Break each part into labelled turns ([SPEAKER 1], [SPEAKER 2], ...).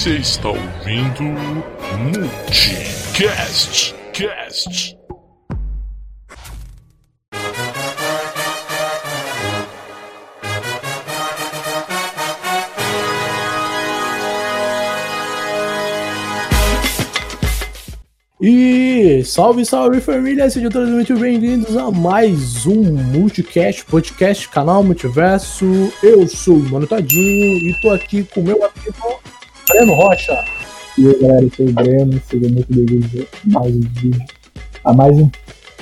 [SPEAKER 1] Você está ouvindo Multicast Cast.
[SPEAKER 2] E salve, salve família, sejam todos muito bem-vindos a mais um Multicast, podcast, canal Multiverso. Eu sou o Mano Tadinho e tô aqui com o meu amigo Breno Rocha.
[SPEAKER 3] E aí galera, eu sou o Breno, seja muito bem-vindo a mais um vídeo, a mais um,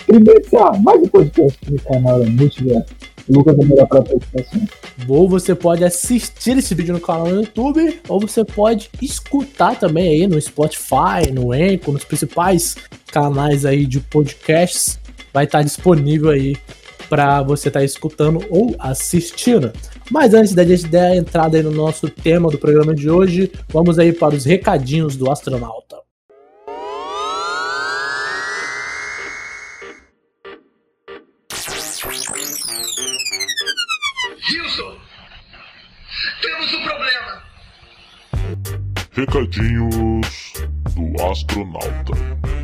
[SPEAKER 3] primeiro, lá, mais um podcast no canal Multiverso. Lucas é melhor para apresentações.
[SPEAKER 2] Ou você pode assistir esse vídeo no canal no YouTube, ou você pode escutar também aí no Spotify, no Anchor, nos principais canais aí de podcasts. Vai estar disponível aí para você estar escutando ou assistindo. Mas antes da gente dar a entrada aí no nosso tema do programa de hoje, vamos aí para os recadinhos do astronauta.
[SPEAKER 4] Wilson, temos um problema.
[SPEAKER 1] Recadinhos do astronauta.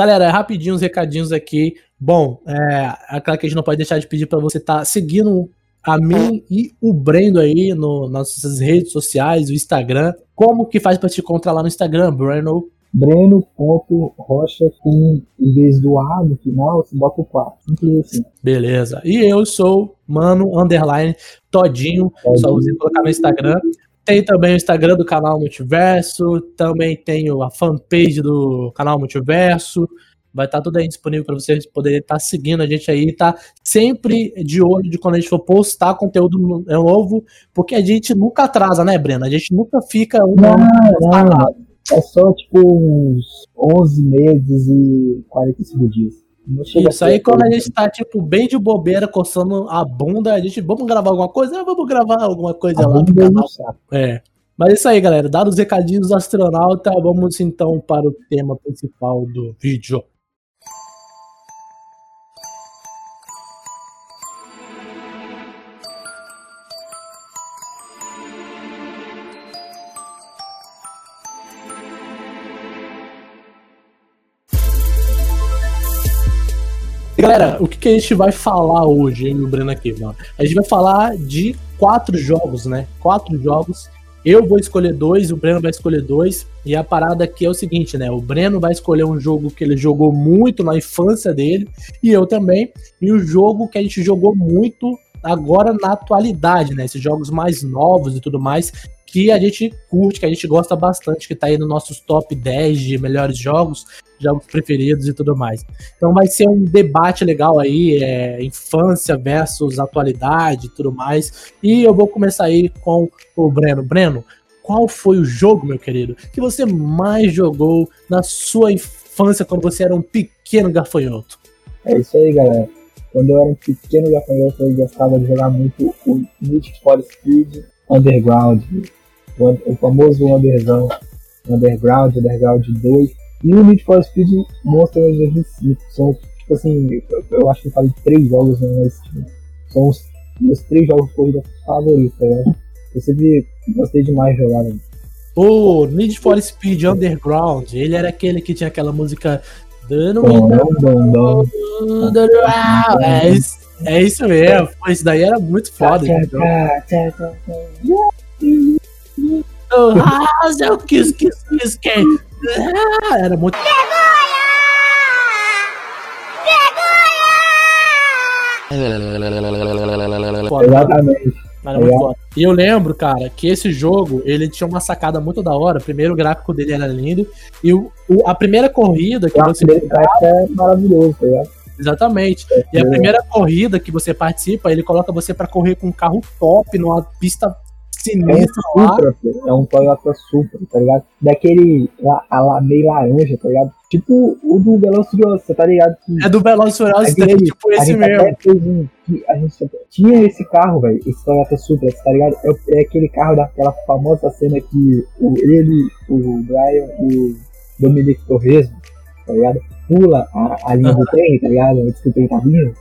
[SPEAKER 2] Galera, rapidinho os recadinhos aqui. Bom, é aquela que a gente não pode deixar de pedir para você estar tá seguindo a mim e o Brendo aí no, nas nossas redes sociais, o Instagram. Como que faz para te encontrar lá no Instagram, Breno?
[SPEAKER 3] Breno.rocha com, em vez do A no final, você bota o 4. Simples assim.
[SPEAKER 2] Beleza. E eu sou Mano Underline Todinho. Todinho. Só você colocar no Instagram. Tem também o Instagram do canal Multiverso, também tenho a fanpage do canal Multiverso. Vai estar tudo aí disponível para vocês poderem estar seguindo a gente aí, tá sempre de olho de quando a gente for postar conteúdo novo, porque a gente nunca atrasa, né, Breno? A gente nunca fica um
[SPEAKER 3] não, não, É só tipo uns 11 meses e 45 dias.
[SPEAKER 2] Isso aí quando a gente tá, tipo, bem de bobeira, coçando a bunda, a gente, vamos gravar alguma coisa? Vamos gravar alguma coisa a lá no canal. É. Mas é isso aí, galera. Dados os recadinhos do astronauta, vamos então para o tema principal do vídeo. Galera, o que, que a gente vai falar hoje, eu e o Breno aqui, mano? A gente vai falar de quatro jogos, né? Quatro jogos. Eu vou escolher dois, o Breno vai escolher dois. E a parada aqui é o seguinte, né? O Breno vai escolher um jogo que ele jogou muito na infância dele, e eu também. E o jogo que a gente jogou muito agora na atualidade, né? Esses jogos mais novos e tudo mais, que a gente curte, que a gente gosta bastante, que tá aí nos nossos top 10 de melhores jogos, jogos preferidos e tudo mais. Então vai ser um debate legal aí, é, infância versus atualidade e tudo mais. E eu vou começar aí com o Breno. Breno, qual foi o jogo, meu querido, que você mais jogou na sua infância quando você era um pequeno gafanhoto?
[SPEAKER 3] É isso aí, galera. Quando eu era um pequeno gafanhoto, eu gostava de jogar muito o Need for Speed Underground, o, o famoso Underzão, Underground, Underground 2 e o Need for Speed Monster Energy 5. São, tipo assim, eu, eu acho que eu falei três jogos, né, mas tipo, são os meus três jogos de corrida favoritos, né? Eu sempre gostei demais de jogar, né?
[SPEAKER 2] O Need for Speed Underground, ele era aquele que tinha aquela música dando é isso, é isso mesmo. Isso daí era muito foda. Oh, House, eu quis, quis, quis, quem? Era muito.
[SPEAKER 3] Exatamente.
[SPEAKER 2] E eu lembro, cara, que esse jogo, ele tinha uma sacada muito da hora. Primeiro, o gráfico dele era lindo. E o, o a primeira corrida que você.
[SPEAKER 3] é maravilhoso, tá
[SPEAKER 2] Exatamente. É, e a primeira corrida que você participa, ele coloca você para correr com um carro top numa pista sinistra lá.
[SPEAKER 3] Supra, pô. É um Toyota Supra, tá ligado? Daquele lá, a lá, meio laranja, tá ligado? Tipo o do Velociraptor, você tá ligado? Que
[SPEAKER 2] É do Velozes Furiosos 3,
[SPEAKER 3] Aquele-
[SPEAKER 2] tipo esse mesmo.
[SPEAKER 3] um. A gente tinha esse carro, velho. Esse Toyota Supra, tá ligado? É, é aquele carro daquela famosa cena que o, ele, o Brian, o Dominic Torres, tá ligado? Pula a, a linha do trem, tá ligado? Antes que o trem tá vindo.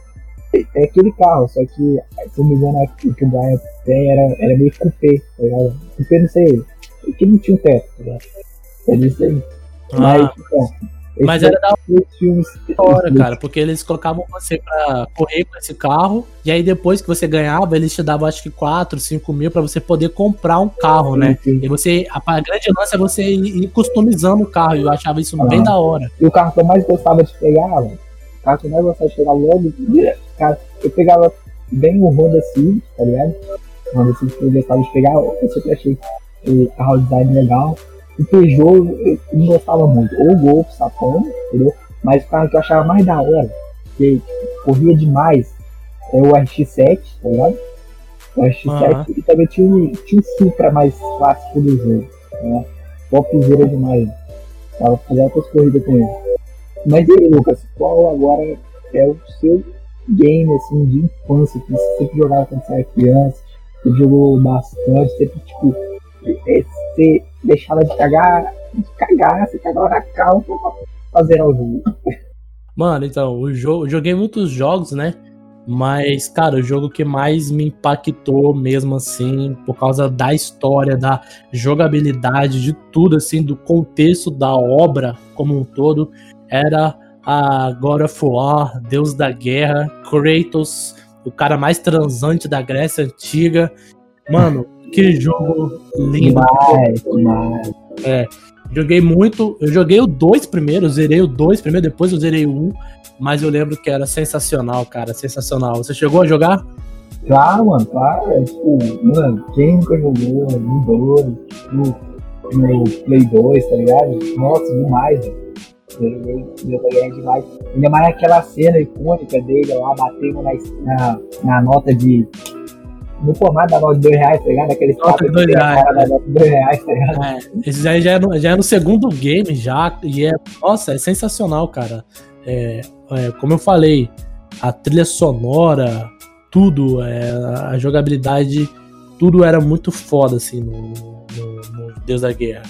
[SPEAKER 3] É, é aquele carro, só que, se eu não me engano, o que o Brian tem era, era meio cupê, tá ligado? Cupê, não sei. Que não tinha um teto, tá ligado? É isso aí. Mas,
[SPEAKER 2] Ah,
[SPEAKER 3] então.
[SPEAKER 2] mas
[SPEAKER 3] esse
[SPEAKER 2] era da
[SPEAKER 3] filmes.
[SPEAKER 2] hora, cara, porque eles colocavam você pra correr com esse carro, e aí depois que você ganhava, eles te davam acho que 4, 5 mil pra você poder comprar um carro, né?
[SPEAKER 3] Sim.
[SPEAKER 2] E você, a, grande lance é você ir, customizando o carro, e eu achava isso bem
[SPEAKER 3] Ah.
[SPEAKER 2] da hora.
[SPEAKER 3] E o carro que eu mais gostava de pegar, mano, o carro que eu mais gostava de pegar logo, cara, eu pegava bem o Honda Civic, tá ligado? O Honda Civic que eu gostava de pegar, eu sempre achei o carro design legal. O Peugeot eu não gostava muito, ou o Golf, Sapão, entendeu? Mas o carro que eu achava mais da hora, que corria demais, é o RX-7, tá ligado? O RX-7
[SPEAKER 2] Aham.
[SPEAKER 3] e também tinha um, tinha Supra mais clássico do jogo, né? Topzera demais. Tava fazendo outras corridas com ele. Mas e aí, Lucas, qual agora é o seu game assim, de infância que você sempre jogava quando você era criança? Você jogou bastante, sempre tipo, é, você deixava de cagar, de cagar, você cagava na calça pra fazer ao jogo.
[SPEAKER 2] Mano, então, o jogo, eu joguei muitos jogos, né? Mas, cara, o jogo que mais me impactou mesmo assim, por causa da história, da jogabilidade, de tudo, assim, do contexto da obra como um todo, era a God of War, Deus da Guerra, Kratos, o cara mais transante da Grécia Antiga. Mano, que jogo lindo.
[SPEAKER 3] Demais, demais.
[SPEAKER 2] Joguei muito. Eu joguei o 2 primeiro, zerei o 2 primeiro, depois eu zerei o 1. mas eu lembro que era sensacional, cara. Sensacional. Você chegou a jogar?
[SPEAKER 3] Claro, mano, claro. É, tipo, mano, quem nunca jogou no 2, no, no Play 2, tá ligado? Nossa, demais, velho. Deus da Guerra demais. Ainda mais aquela cena icônica dele lá batendo na, na, na nota de. No formato da nota de 2 reais, tá ligado? Aquele
[SPEAKER 2] Nota de
[SPEAKER 3] que
[SPEAKER 2] dois
[SPEAKER 3] tem a
[SPEAKER 2] reais,
[SPEAKER 3] cara da nota de 2 reais, tá ligado?
[SPEAKER 2] É, esse já, já, é no, já é no segundo game já. E é. Nossa, é sensacional, cara. É, é, como eu falei, a trilha sonora, tudo, é, a jogabilidade, tudo era muito foda, assim, no, no- no Deus da Guerra.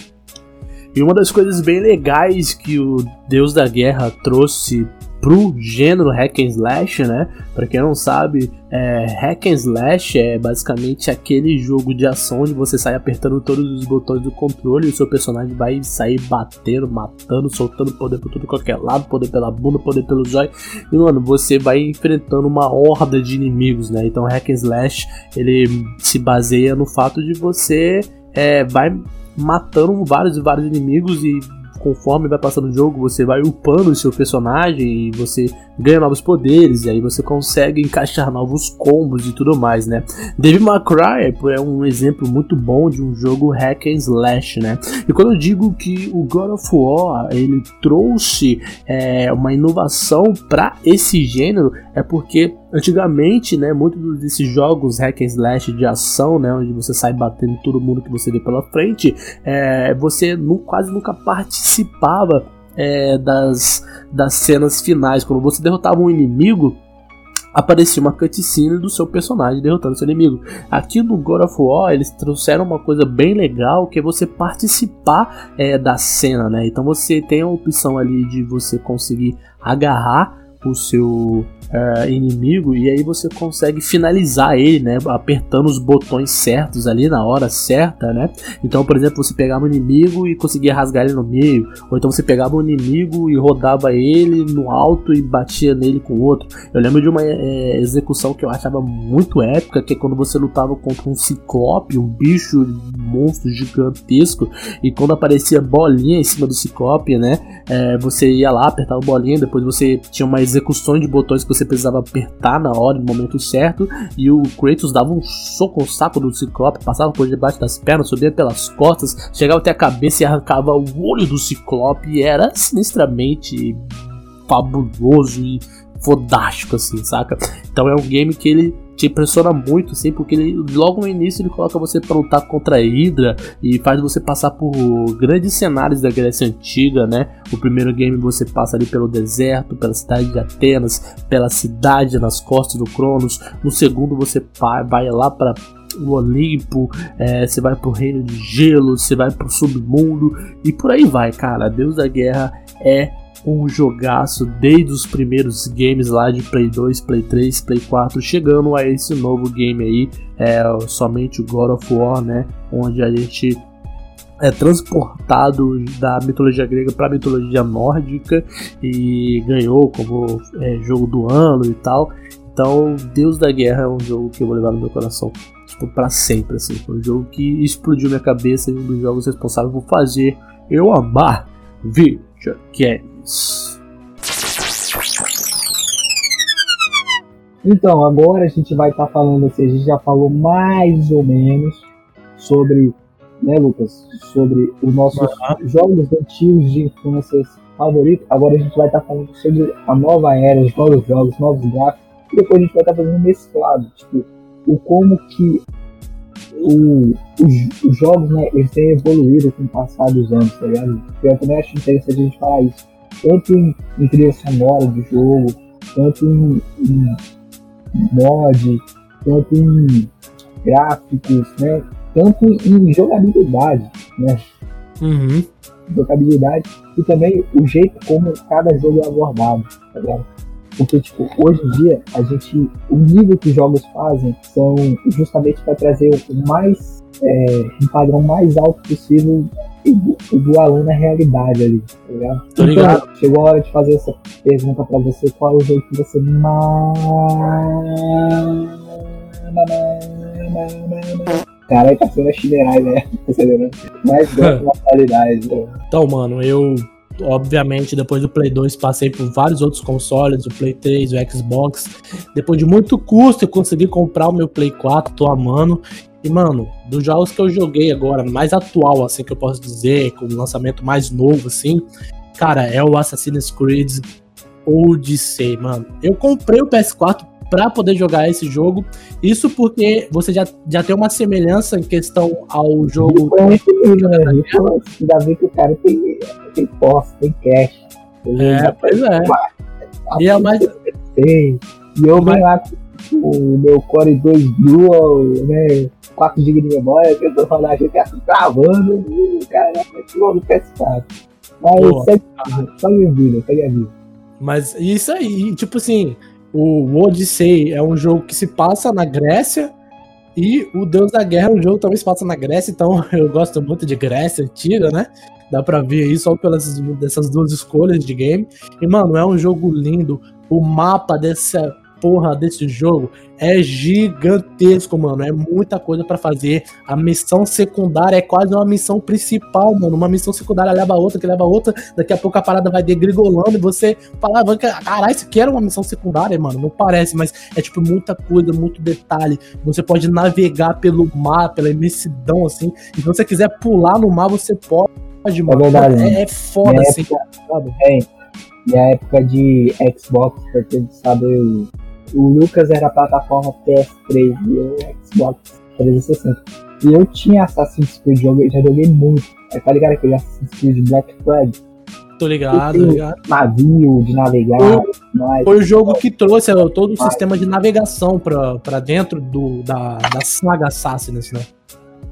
[SPEAKER 2] E uma das coisas bem legais que o Deus da Guerra trouxe pro gênero hack and slash, né? Pra quem não sabe, é, hack and slash é basicamente aquele jogo de ação onde você sai apertando todos os botões do controle e o seu personagem vai sair batendo, matando, soltando poder por tudo qualquer lado, poder pela bunda, poder pelo zóio. E mano, você vai enfrentando uma horda de inimigos, né? Então hack and slash ele se baseia no fato de você é, vai matando vários e vários inimigos e conforme vai passando o jogo, você vai upando o seu personagem e você ganha novos poderes, e aí você consegue encaixar novos combos e tudo mais, né? Devil May Cry é um exemplo muito bom de um jogo hack and slash, né? E quando eu digo que o God of War ele trouxe é, uma inovação para esse gênero, é porque antigamente, né, muitos desses jogos hack and slash de ação, né, onde você sai batendo todo mundo que você vê pela frente, é, você nu- quase nunca participava é, das, das cenas finais. Quando você derrotava um inimigo, aparecia uma cutscene do seu personagem derrotando seu inimigo. Aqui no God of War eles trouxeram uma coisa bem legal que é você participar é, da cena, né? Então você tem a opção ali de você conseguir agarrar o seu é, inimigo e aí você consegue finalizar ele, né? Apertando os botões certos ali na hora certa, né? Então, por exemplo, você pegava um inimigo e conseguia rasgar ele no meio, ou então você pegava um inimigo e rodava ele no alto e batia nele com o outro. Eu lembro de uma é, execução que eu achava muito épica, que é quando você lutava contra um ciclope, um bicho, um monstro gigantesco, e quando aparecia bolinha em cima do ciclope, né? é, você ia lá, apertava bolinha, depois você tinha uma execução de botões que você precisava apertar na hora, no momento certo, e o Kratos dava um soco no saco do ciclope, passava por debaixo das pernas, subia pelas costas, chegava até a cabeça e arrancava o olho do ciclope, e era sinistramente fabuloso e fodástico, assim, saca? Então é um game que ele te impressiona muito, assim, porque ele, logo no início ele coloca você pra lutar contra a Hydra e faz você passar por grandes cenários da Grécia Antiga, né? O primeiro game você passa ali pelo deserto, pela cidade de Atenas, pela cidade nas costas do Cronos. No segundo você vai lá para o Olimpo, é, você vai pro Reino de Gelo, você vai pro Submundo e por aí vai, cara. Deus da Guerra é um jogaço desde os primeiros games lá de Play 2, Play 3, Play 4, chegando a esse novo game aí, é somente o God of War, né? Onde a gente é transportado da mitologia grega para a mitologia nórdica e ganhou como é, jogo do ano e tal. Então, Deus da Guerra é um jogo que eu vou levar no meu coração tipo, para sempre. Assim. Foi um jogo que explodiu minha cabeça e um dos jogos responsáveis por fazer eu amar videogames.
[SPEAKER 3] Então, agora a gente vai estar tá falando assim, a gente já falou mais ou menos sobre, né, Lucas, sobre os nossos uhum. jogos antigos de infância favoritos. Agora a gente vai estar tá falando sobre a nova era, os novos jogos, novos gráficos. E depois a gente vai estar tá fazendo um mesclado, tipo, o como que o, os, os, jogos, né, eles têm evoluído com o passar dos anos, tá ligado? Eu também acho interessante a gente falar isso. Tanto em, em trilha sonora de jogo, tanto em, em mod, tanto em gráficos, né? Tanto em jogabilidade, né?
[SPEAKER 2] Uhum.
[SPEAKER 3] Jogabilidade e também o jeito como cada jogo é abordado, tá ligado? Porque, tipo, hoje em dia, a gente. O nível que os jogos fazem são justamente para trazer o mais. É, um padrão mais alto possível igualando na realidade ali, tá ligado?
[SPEAKER 2] Tô ligado.
[SPEAKER 3] Então, chegou a hora de fazer essa pergunta pra você, qual é o jogo que você mais. Caralho, tá sendo a chinerai, né? Mais gosta da qualidade. Né?
[SPEAKER 2] Então, mano, eu obviamente, depois do Play 2, passei por vários outros consoles, o Play 3, o Xbox. Depois de muito custo, eu consegui comprar o meu Play 4, tô amando. E, mano, dos jogos que eu joguei agora, mais atual, assim, que eu posso dizer, com o lançamento mais novo, assim, cara, é o Assassin's Creed Odyssey, mano. Eu comprei o PS4 para poder jogar esse jogo. Isso porque você já, já tem uma semelhança em questão ao jogo.
[SPEAKER 3] Ainda vê que o cara tem, tem posse, tem cash.
[SPEAKER 2] É, pois é.
[SPEAKER 3] E é mais. Tem. E eu venho lá com o meu Core 2 Dual, né? 4 GB de memória, que eu tô falando, a gente tá travando, e o cara tirou no PS4. Mas segue, só minha vida, segue a vida.
[SPEAKER 2] Mas isso aí, tipo assim, o Odyssey é um jogo que se passa na Grécia e o Deus da Guerra é um jogo que também se passa na Grécia, então eu gosto muito de Grécia antiga, né? Dá pra ver aí só pelas dessas duas escolhas de game. E, mano, é um jogo lindo. O mapa dessa porra desse jogo é gigantesco, mano. É muita coisa para fazer. A missão secundária é quase uma missão principal, mano. Uma missão secundária leva a outra, que leva a outra. Daqui a pouco a parada vai degringolando e você fala, caralho, isso aqui era uma missão secundária, mano. Não parece, mas é tipo muita coisa, muito detalhe. Você pode navegar pelo mar, pela imensidão, assim. E se você quiser pular no mar, você pode,
[SPEAKER 3] mano. É, verdade,
[SPEAKER 2] é, é foda,
[SPEAKER 3] minha
[SPEAKER 2] assim.
[SPEAKER 3] Época? É, minha época de Xbox, pra quem sabe, o Lucas era a plataforma PS3 e eu Xbox 360. E eu tinha Assassin's Creed, joguei, já joguei muito. Aí tá ligado aquele Assassin's Creed Black Flag?
[SPEAKER 2] Tô ligado, tô ligado.
[SPEAKER 3] Navio de navegar.
[SPEAKER 2] Foi, foi o jogo que trouxe todo o sistema de navegação pra, pra dentro do, da, da saga Assassin's, né?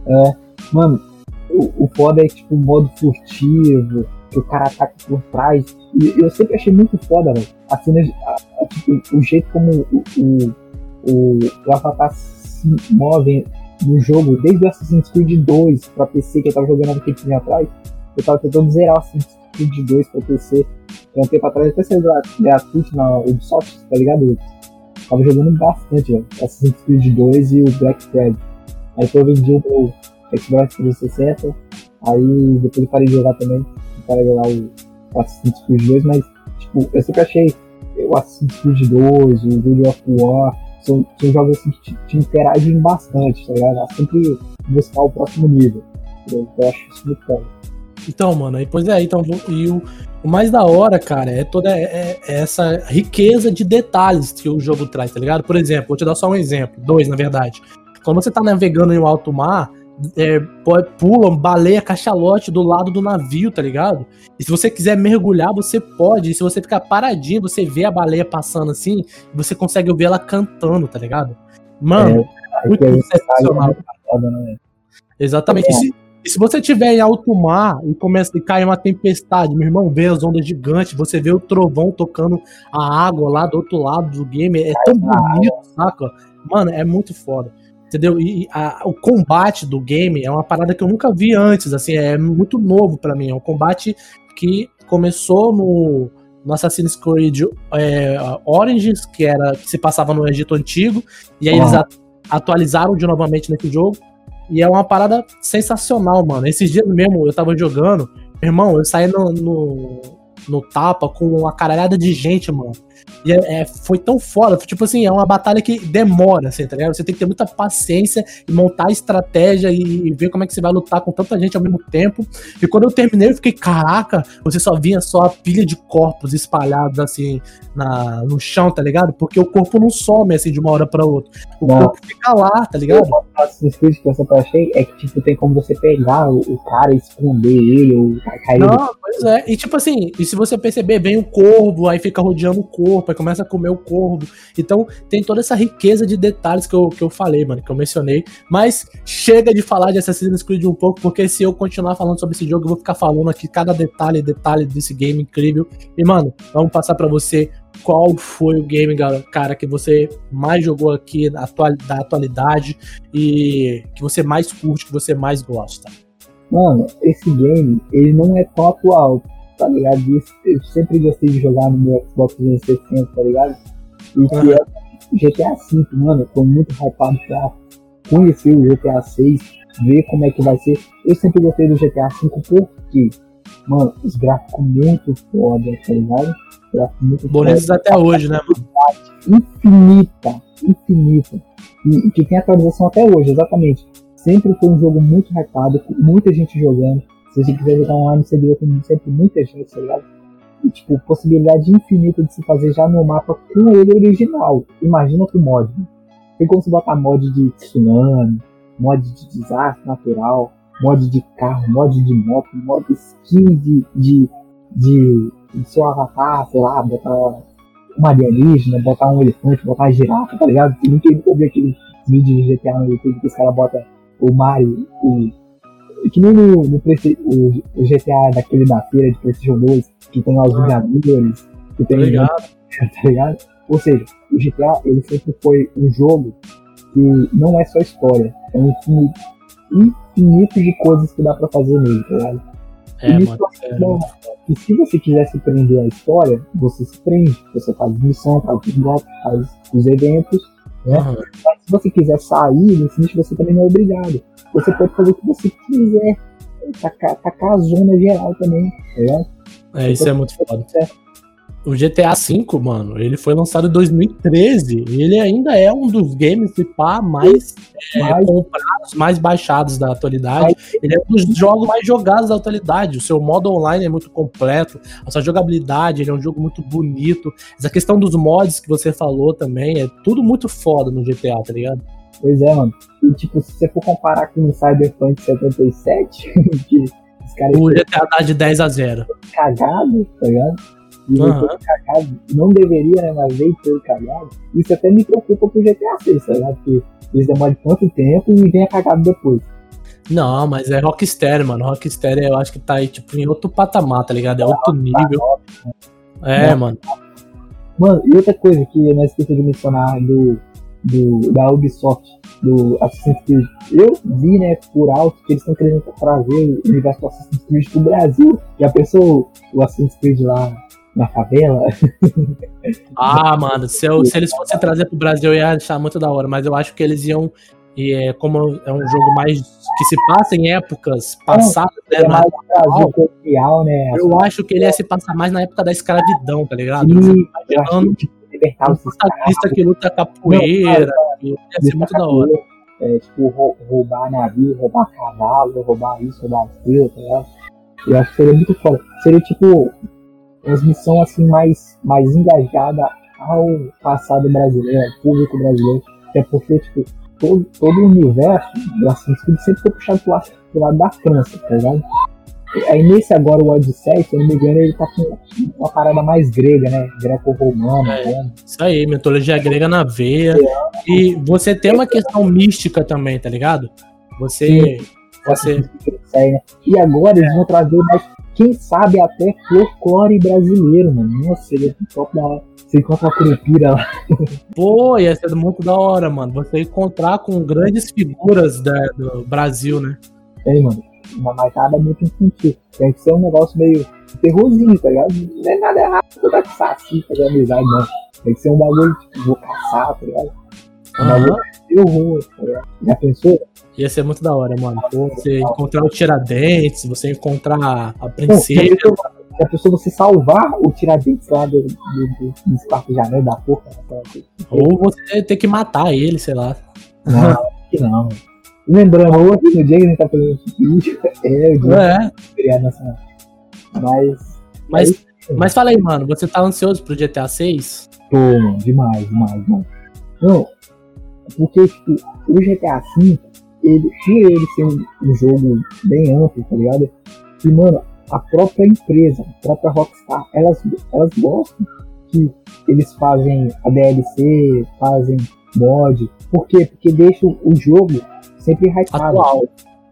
[SPEAKER 3] É, mano, o, o foda é tipo o modo furtivo, que o cara ataca por trás. E eu sempre achei muito foda, velho. A cena, a, a, tipo, o jeito como o, o, o, o Avatar se move no jogo, desde o Assassin's Creed 2 pra PC, que eu tava jogando há um tempinho atrás. Eu tava tentando zerar o Assassin's Creed 2 pra PC. Há um tempo atrás, até saiu gratuito na Ubisoft, tá ligado? Tava jogando bastante, velho. Assassin's Creed 2 e o Black Flag. Aí eu vendi o meu Xbox 360. Aí depois eu parei de jogar também para jogar o Assassin's Creed 2, mas tipo, eu sempre achei o Assassin's Creed 2, o God of War, são, são jogos assim, que te, te, interagem bastante, tá ligado? A sempre buscar o próximo nível. Eu, eu acho isso muito bom.
[SPEAKER 2] Então, mano, aí, pois é, então, e o, O mais da hora, cara, é toda é- é essa riqueza de detalhes que o jogo traz, tá ligado? Por exemplo, vou te dar só um exemplo, dois na verdade. Quando você tá navegando em um alto mar, é, pô- pula baleia, cachalote do lado do navio, tá ligado? E se você quiser mergulhar, você pode. E se você ficar paradinho, você vê a baleia passando assim, você consegue ouvir ela cantando, tá ligado? Mano,
[SPEAKER 3] Aí
[SPEAKER 2] muito sensacional.
[SPEAKER 3] né?
[SPEAKER 2] Exatamente. E se, e se você tiver em alto mar e começa a cair uma tempestade, meu irmão, vê as ondas gigantes, você vê o trovão tocando a água lá do outro lado do game, é tão bonito, saca? Mano, é muito foda. Entendeu? E a- o combate do game é uma parada que eu nunca vi antes, assim, é muito novo pra mim. É um combate que começou no, no Assassin's Creed é, Origins, que era que se passava no Egito Antigo, e aí eles
[SPEAKER 3] Ah.
[SPEAKER 2] a- atualizaram de novamente nesse jogo. E é uma parada sensacional, mano. Esses dias mesmo eu tava jogando, irmão, eu saí no, no, no tapa com uma caralhada de gente, mano. E é, é- foi tão foda. Tipo assim, é uma batalha que demora, assim, tá ligado? Você tem que ter muita paciência e montar estratégia e, e ver como é que você vai lutar com tanta gente ao mesmo tempo. E quando eu terminei, eu fiquei, caraca, você só vinha só a pilha de corpos espalhados assim na, no chão, tá ligado? Porque o corpo não some assim de uma hora pra outra. O
[SPEAKER 3] Não.
[SPEAKER 2] corpo fica lá, tá ligado?
[SPEAKER 3] O Assassin's Creed que eu sempre achei é que tipo, tem como você pegar o, o cara e esconder ele, ou ca- cair ele.
[SPEAKER 2] Não, pois é. E tipo assim, e se você perceber, vem o corvo, aí fica rodeando o corpo, aí começa a comer o corvo. Então tem toda essa riqueza de detalhes que eu, que eu falei, mano, que eu mencionei. Mas chega de falar de Assassin's Creed um pouco, porque se eu continuar falando sobre esse jogo, eu vou ficar falando aqui cada detalhe, detalhe desse game incrível. E, mano, vamos passar pra você qual foi o game, cara, que você mais jogou aqui na atual, da atualidade e que você mais curte, que você mais gosta.
[SPEAKER 3] Mano, esse game, ele não é tão atual, tá ligado? Isso, eu sempre gostei de jogar no meu Xbox 360, tá ligado? E que é GTA V, mano, eu tô muito hypado pra conhecer o GTA 6, ver como é que vai ser. Eu sempre gostei do GTA V porque, mano, os gráficos muito foda, tá ligado? Gráfico muito
[SPEAKER 2] Bonitos até hoje, né, mano?
[SPEAKER 3] infinita, infinita. E, e que tem atualização até hoje, exatamente. Sempre foi um jogo muito hypado, com muita gente jogando. Se você quiser jogar online, você vê com sempre muita gente, tá ligado? E, tipo, possibilidade infinita de se fazer já no mapa com ele original. Imagina com mod. Tem como você botar mod de tsunami, mod de desastre natural, mod de carro, mod de moto, mod skin de, de, de, de seu avatar, sei lá, botar uma alienígena, botar um elefante, botar uma girafa, tá ligado? Tem muito eu vi aquele vídeo de GTA no YouTube que os caras botam o Mario. Que nem no, no o, o GTA daquele da feira de PlayStation 2, que tem lá os Vingadores, que tem
[SPEAKER 2] Obrigado.
[SPEAKER 3] tá ligado? Ou seja, o GTA ele sempre foi um jogo que não é só história, é um infinito, infinito de coisas que dá pra fazer nele, tá ligado?
[SPEAKER 2] É,
[SPEAKER 3] E
[SPEAKER 2] mano.
[SPEAKER 3] é. E se você quiser se prender à história, você se prende. Você faz missão, faz os golpes, faz os eventos. Né?
[SPEAKER 2] Aham.
[SPEAKER 3] Mas se você quiser sair nicho, você também não é obrigado. Você pode fazer o que você quiser. Tacar, tacar a zona geral também, tá ligado?
[SPEAKER 2] É, isso é muito foda. O GTA V, mano, ele foi lançado em 2013. E ele ainda é um dos games de pá mais é, comprados, mais baixados da atualidade. Ele é um dos jogos mais jogados da atualidade. O seu modo online é muito completo. A sua jogabilidade, ele é um jogo muito bonito. Essa questão dos mods que você falou também, é tudo muito foda no GTA, tá ligado?
[SPEAKER 3] Pois é, mano. E tipo, se você for comparar com o Cyberpunk 77, que os caras
[SPEAKER 2] O GTA dá de 10 a 0.
[SPEAKER 3] cagados, tá ligado? E
[SPEAKER 2] Aham.
[SPEAKER 3] todo cagado. Não deveria, né? Mas veio todo cagado. Isso até me preocupa pro GTA 6, tá ligado? Porque eles demoram tanto tempo e vem a cagada depois.
[SPEAKER 2] Não, mas é Rockstar, mano. Rockstar eu acho que tá aí, tipo, em outro patamar, tá ligado? É outro nível. É,
[SPEAKER 3] Não.
[SPEAKER 2] mano.
[SPEAKER 3] Mano, e outra coisa que eu não esqueci de mencionar do, do, da Ubisoft, do Assassin's Creed. Eu vi, né, por alto, que eles estão querendo trazer o universo do Assassin's Creed pro Brasil. Já pensou o Assassin's Creed lá na favela?
[SPEAKER 2] Ah, mano, se, eu- se eles fossem trazer pro Brasil, eu ia achar muito da hora, mas eu acho que eles iam. E é, como é um jogo mais que se passa em épocas passadas, né?
[SPEAKER 3] É
[SPEAKER 2] é
[SPEAKER 3] mais Brasil colonial, né?
[SPEAKER 2] Eu acho que ele ia se passar mais na época da escravidão, tá ligado?
[SPEAKER 3] Eu
[SPEAKER 2] Imaginando
[SPEAKER 3] libertar os
[SPEAKER 2] protagonista que luta capoeira, ia ser muito da hora.
[SPEAKER 3] É, tipo, rou- roubar navio, roubar cavalo, roubar isso, roubar aquilo, tá ligado? Eu acho que seria muito foda. Seria tipo transmissão assim mais, mais engajada ao passado brasileiro, ao público brasileiro. Até porque, tipo, todo, todo o universo do Assassin's Creed sempre foi puxado pro lado, pro lado da França, tá ligado? Aí nesse agora, o Odyssey, se eu não me engano, ele tá com uma parada mais grega, né? Greco-romana.
[SPEAKER 2] É.
[SPEAKER 3] né?
[SPEAKER 2] Isso aí, mitologia grega na veia. E você tem uma questão mística também, tá ligado? Você. Você.
[SPEAKER 3] Odyssey, né? E agora eles vão trazer mais, quem sabe até folclore brasileiro, mano. Nossa, seria top da hora. Você encontra a curupira lá.
[SPEAKER 2] Pô, ia ser muito da hora, mano. Você encontrar com grandes figuras da- do Brasil, né?
[SPEAKER 3] Tem, mano. Uma marcada muito infantil. Tem que ser um negócio meio terrorzinho, tá ligado? Não é nada errado com saci, fazer amizade, não. Tem que ser um bagulho, tipo, vou caçar, tá ligado? Um bagulho terror, tá ligado? Já pensou?
[SPEAKER 2] Ia ser muito da hora, mano. Pô, você encontrar o Tiradentes, você encontrar a princesa.
[SPEAKER 3] pensou, já pensou você salvar o Tiradentes lá do, do, do, quartos de janela da porra? Né?
[SPEAKER 2] Ou você ter que matar ele, sei lá.
[SPEAKER 3] Não, acho que não. Lembrando, hoje, no dia que a gente tá fazendo esse vídeo, é o dia
[SPEAKER 2] É.
[SPEAKER 3] do feriado nacional. Mas,
[SPEAKER 2] Mas, mas fala aí, mano, você tá ansioso pro GTA 6?
[SPEAKER 3] Tô, mano, demais, demais, demais. Não, porque, tipo, o GTA V, ele, por ele ser um, um jogo bem amplo, tá ligado? E, mano, a própria empresa, a própria Rockstar, elas, elas gostam que eles fazem a DLC, fazem mod. Por quê? Porque deixa o jogo sempre hypado.
[SPEAKER 2] Atual.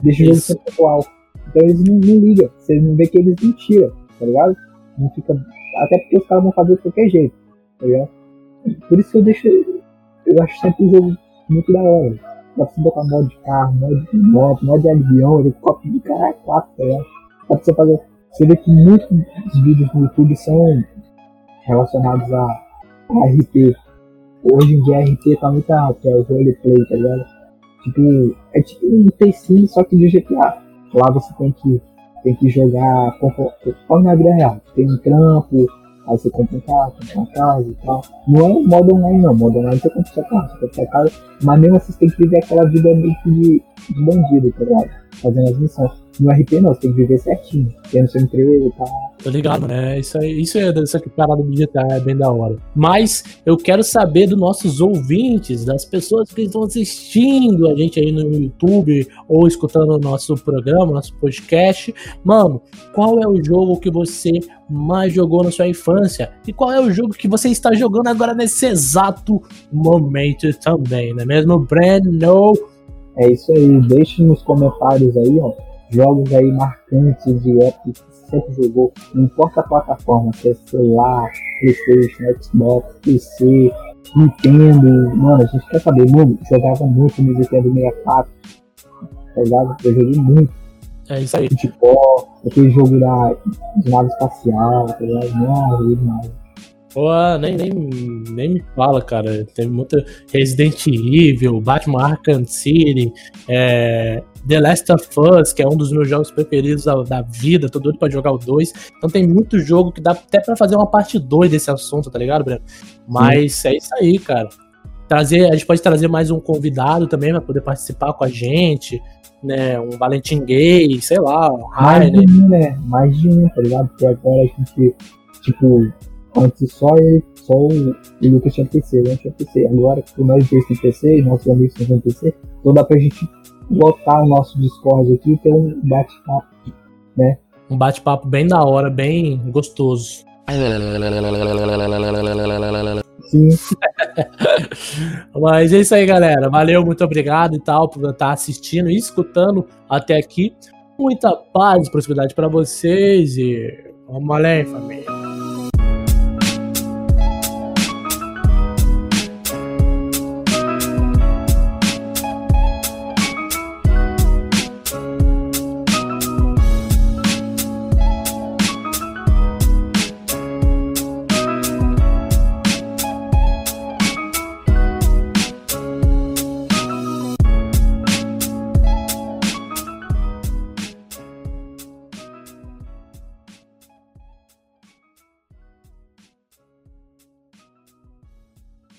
[SPEAKER 3] Deixa o jogo sempre atual. Então eles não, não ligam. Você não vê que eles não tiram, tá ligado? Não fica. Até porque os caras vão fazer de qualquer jeito, tá ligado? Por isso que eu deixo. Eu acho sempre o jogo muito da hora. Dá pra você botar mod de carro, mod de moto, mod de avião, helicóptero de caralho, quatro, tá? Dá pra você fazer. Você vê que muitos vídeos no YouTube são relacionados a, a RP. Hoje em dia a RP tá muito alto, é o roleplay, tá ligado? Tipo, é tipo um T-Sim, só que de GTA. Lá você tem que, tem que jogar conforme na vida real. Tem um trampo, aí você compra um carro, compra uma casa e tal. Não é modo online não, modo online você compra sua casa, você compra sua casa, mas mesmo assim você tem que viver aquela vida meio que de, de bandido, tá ligado? Fazendo as missões. No RP não, você tem que viver certinho, tendo seu emprego e tal.
[SPEAKER 2] Tô ligado, né? Isso aí, isso é dessa parada do GTA é bem da hora. Mas eu quero saber dos nossos ouvintes, das pessoas que estão assistindo a gente aí no YouTube ou escutando o nosso programa, nosso podcast. Mano, qual é o jogo que você mais jogou na sua infância? E qual é o jogo que você está jogando agora nesse exato momento também, não é mesmo? Breno?
[SPEAKER 3] É isso aí, deixe nos comentários aí, ó, jogos aí marcantes de época que sempre jogou, não importa a plataforma, se é celular, Playstation, Xbox, PC, Nintendo, mano, a gente quer saber, mano, jogava muito no Nintendo 64, tá ligado? Eu joguei muito
[SPEAKER 2] É isso aí.
[SPEAKER 3] futebol, aquele jogo da, de nave espacial, tá ligado? Não, demais.
[SPEAKER 2] Pô, nem, nem, nem me fala, cara. Tem muito Resident Evil, Batman Arkham City, é, The Last of Us, que é um dos meus jogos preferidos da, da vida. Tô doido pra jogar o 2. Então tem muito jogo que dá até pra fazer uma parte 2 desse assunto, tá ligado, Breno? Mas é isso aí, cara. Trazer, a gente pode trazer mais um convidado também pra poder participar com a gente, né? Um Valentim Gay, sei lá, um
[SPEAKER 3] Mais
[SPEAKER 2] Rainer.
[SPEAKER 3] de um, né? Mais de um, tá ligado? Porque agora a gente, tipo, antes só ele, só o, o Lucas tinha PC, eu não tinha PC. Agora, que nós dois temos PC e nossos amigos têm PC, então dá pra gente botar o nosso Discord aqui e ter um bate-papo.
[SPEAKER 2] Um bate-papo bem da hora, bem gostoso.
[SPEAKER 3] Sim,
[SPEAKER 2] Mas é isso aí, galera. Valeu, muito obrigado e tal por estar assistindo e escutando até aqui. Muita paz e prosperidade para vocês e vamos além, família.